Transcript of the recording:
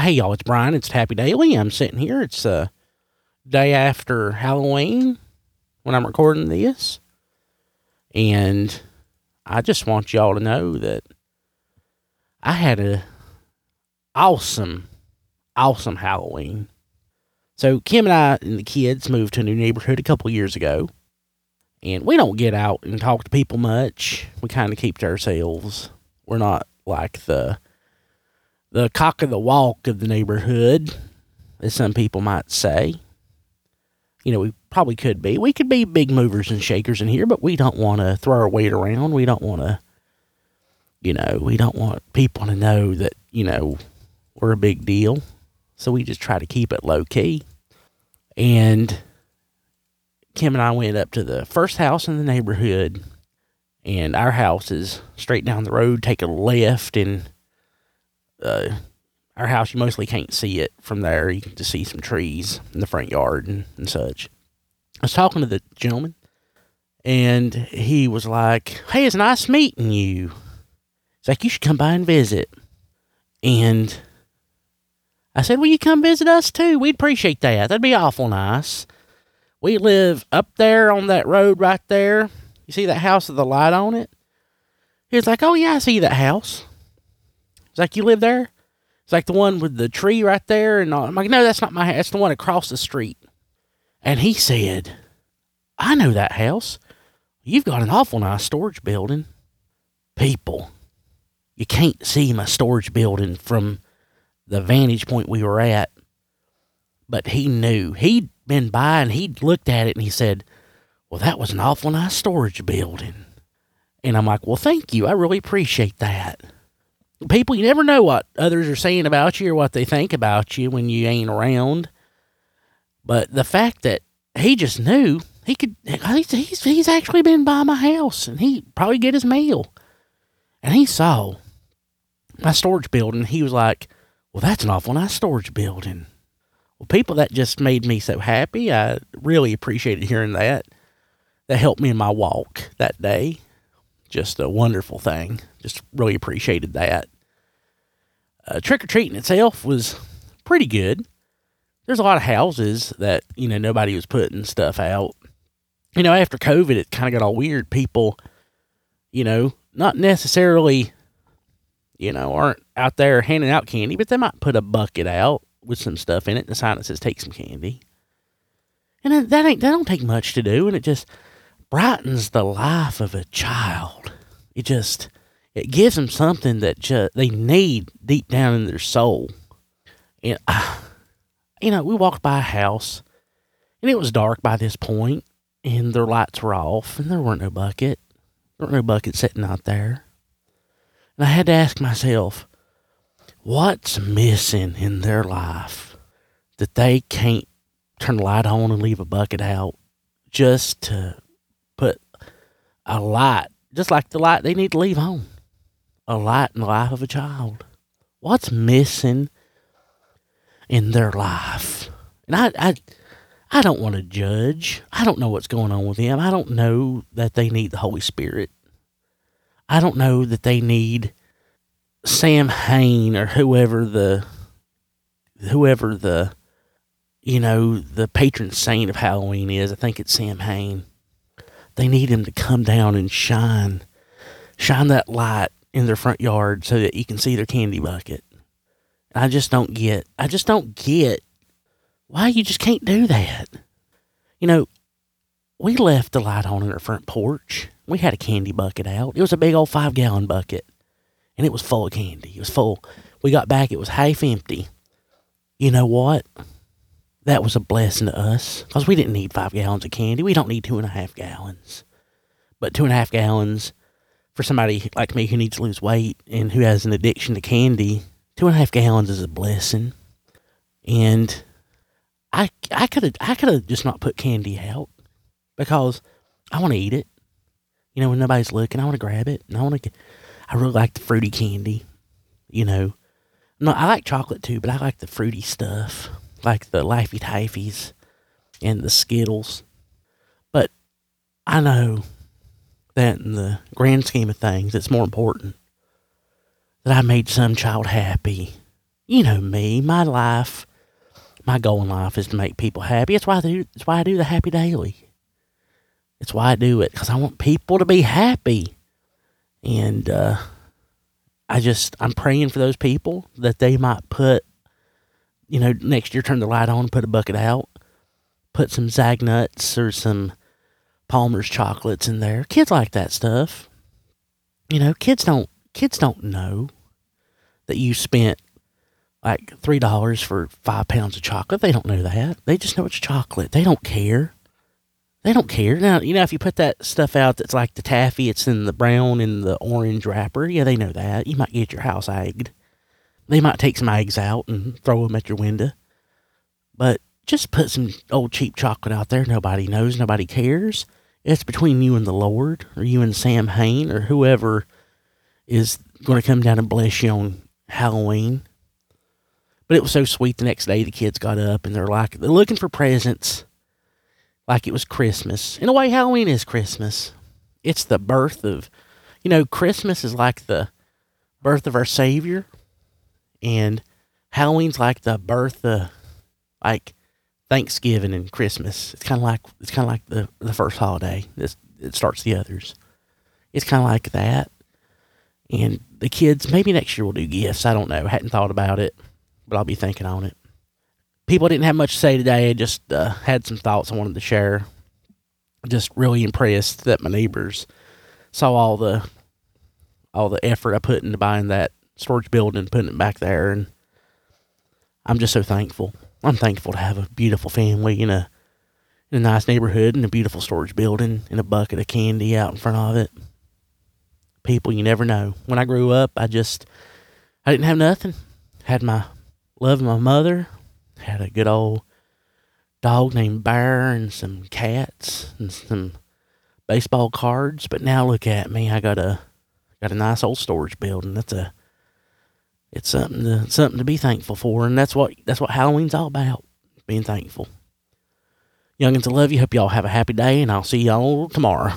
Hey y'all, it's Brian. It's Happy Daily. I'm sitting here. It's uh day after Halloween when I'm recording this. And I just want y'all to know that I had a awesome, awesome Halloween. So Kim and I and the kids moved to a new neighborhood a couple years ago. And we don't get out and talk to people much. We kind of keep to ourselves. We're not like the the cock of the walk of the neighborhood, as some people might say. You know, we probably could be. We could be big movers and shakers in here, but we don't want to throw our weight around. We don't want to, you know, we don't want people to know that, you know, we're a big deal. So we just try to keep it low key. And Kim and I went up to the first house in the neighborhood, and our house is straight down the road. Take a left, and uh, our house, you mostly can't see it from there. You can just see some trees in the front yard and, and such. I was talking to the gentleman, and he was like, Hey, it's nice meeting you. He's like, You should come by and visit. And I said, Will you come visit us too? We'd appreciate that. That'd be awful nice. We live up there on that road right there. You see that house with the light on it? He was like, Oh, yeah, I see that house. Like, You live there? It's like the one with the tree right there. And. I'm like, No, that's not my house. That's the one across the street. And he said, I know that house. You've got an awful nice storage building. People, you can't see my storage building from the vantage point we were at. But he knew. He'd been by and he'd looked at it and he said, Well, that was an awful nice storage building. And I'm like, Well, thank you. I really appreciate that. People, you never know what others are saying about you or what they think about you when you ain't around. But the fact that he just knew he could, he's, he's, he's actually been by my house and he probably get his mail. And he saw my storage building. He was like, Well, that's an awful nice storage building. Well, people, that just made me so happy. I really appreciated hearing that. That helped me in my walk that day. Just a wonderful thing. Just really appreciated that. Uh, Trick or treating itself was pretty good. There's a lot of houses that, you know, nobody was putting stuff out. You know, after COVID, it kind of got all weird. People, you know, not necessarily, you know, aren't out there handing out candy, but they might put a bucket out with some stuff in it and a sign that says take some candy. And that ain't that don't take much to do and it just brightens the life of a child. It just it gives them something that they need deep down in their soul. And uh, you know, we walked by a house and it was dark by this point and their lights were off and there weren't no bucket. There weren't no bucket sitting out there. And I had to ask myself, what's missing in their life that they can't turn the light on and leave a bucket out just to put a light, just like the light they need to leave on, a light in the life of a child. What's missing in their life? And I, I, I don't want to judge. I don't know what's going on with them. I don't know that they need the Holy Spirit. I don't know that they need Sam Hain or whoever the whoever the you know the patron saint of Halloween is. I think it's Sam Hain. They need him to come down and shine shine that light in their front yard so that you can see their candy bucket. I just don't get I just don't get why you just can't do that. You know, we left the light on in our front porch. We had a candy bucket out. It was a big old five gallon bucket and it was full of candy. It was full. We got back, it was half empty. You know what? That was a blessing to us because we didn't need five gallons of candy. We don't need two and a half gallons. But two and a half gallons for somebody like me who needs to lose weight and who has an addiction to candy, two and a half gallons is a blessing. And I I could have I could have just not put candy out because I want to eat it. You know, when nobody's looking, I want to grab it and I want to I really like the fruity candy. You know, no, I like chocolate too, but I like the fruity stuff, like the Laffy Taffies and the Skittles. But I know that in the grand scheme of things, it's more important that I made some child happy you know me, my life, my goal in life is to make people happy. It's why I do. It's why I do the happy daily. It's why I do it because I want people to be happy, and uh, I just I'm praying for those people that they might put, you know, next year turn the light on, put a bucket out, put some Zagnuts or some Palmer's chocolates in there. Kids like that stuff. You know, kids don't kids don't know that you spent like three dollars for five pounds of chocolate. They don't know that. They just know it's chocolate. They don't care. They don't care. Now, you know, if you put that stuff out that's like the taffy, it's in the brown and the orange wrapper. Yeah, they know that. You might get your house egged. They might take some eggs out and throw them at your window. But just put some old cheap chocolate out there. Nobody knows. Nobody cares. It's between you and the Lord, or you and Sam Hain, or whoever is going to come down and bless you on Halloween. But it was so sweet the next day the kids got up and they're like they're looking for presents like it was Christmas. In a way Halloween is Christmas. It's the birth of you know, Christmas is like the birth of our Savior and Halloween's like the birth of like Thanksgiving and Christmas. It's kinda like it's kinda like the, the first holiday. This it starts the others. It's kinda like that. And the kids maybe next year we'll do gifts. I don't know. Hadn't thought about it but I'll be thinking on it. People didn't have much to say today. I just uh, had some thoughts I wanted to share. Just really impressed that my neighbors saw all the all the effort I put into buying that storage building and putting it back there, and I'm just so thankful. I'm thankful to have a beautiful family in a in a nice neighborhood and a beautiful storage building and a bucket of candy out in front of it. People you never know. When I grew up, I just I didn't have nothing. Had my loved my mother. Had a good old dog named Bear and some cats and some baseball cards. But now look at me. I got a got a nice old storage building. That's a it's something to something to be thankful for, and that's what that's what Halloween's all about. Being thankful. Youngins, I love you. Hope y'all have a happy day, and I'll see y'all tomorrow.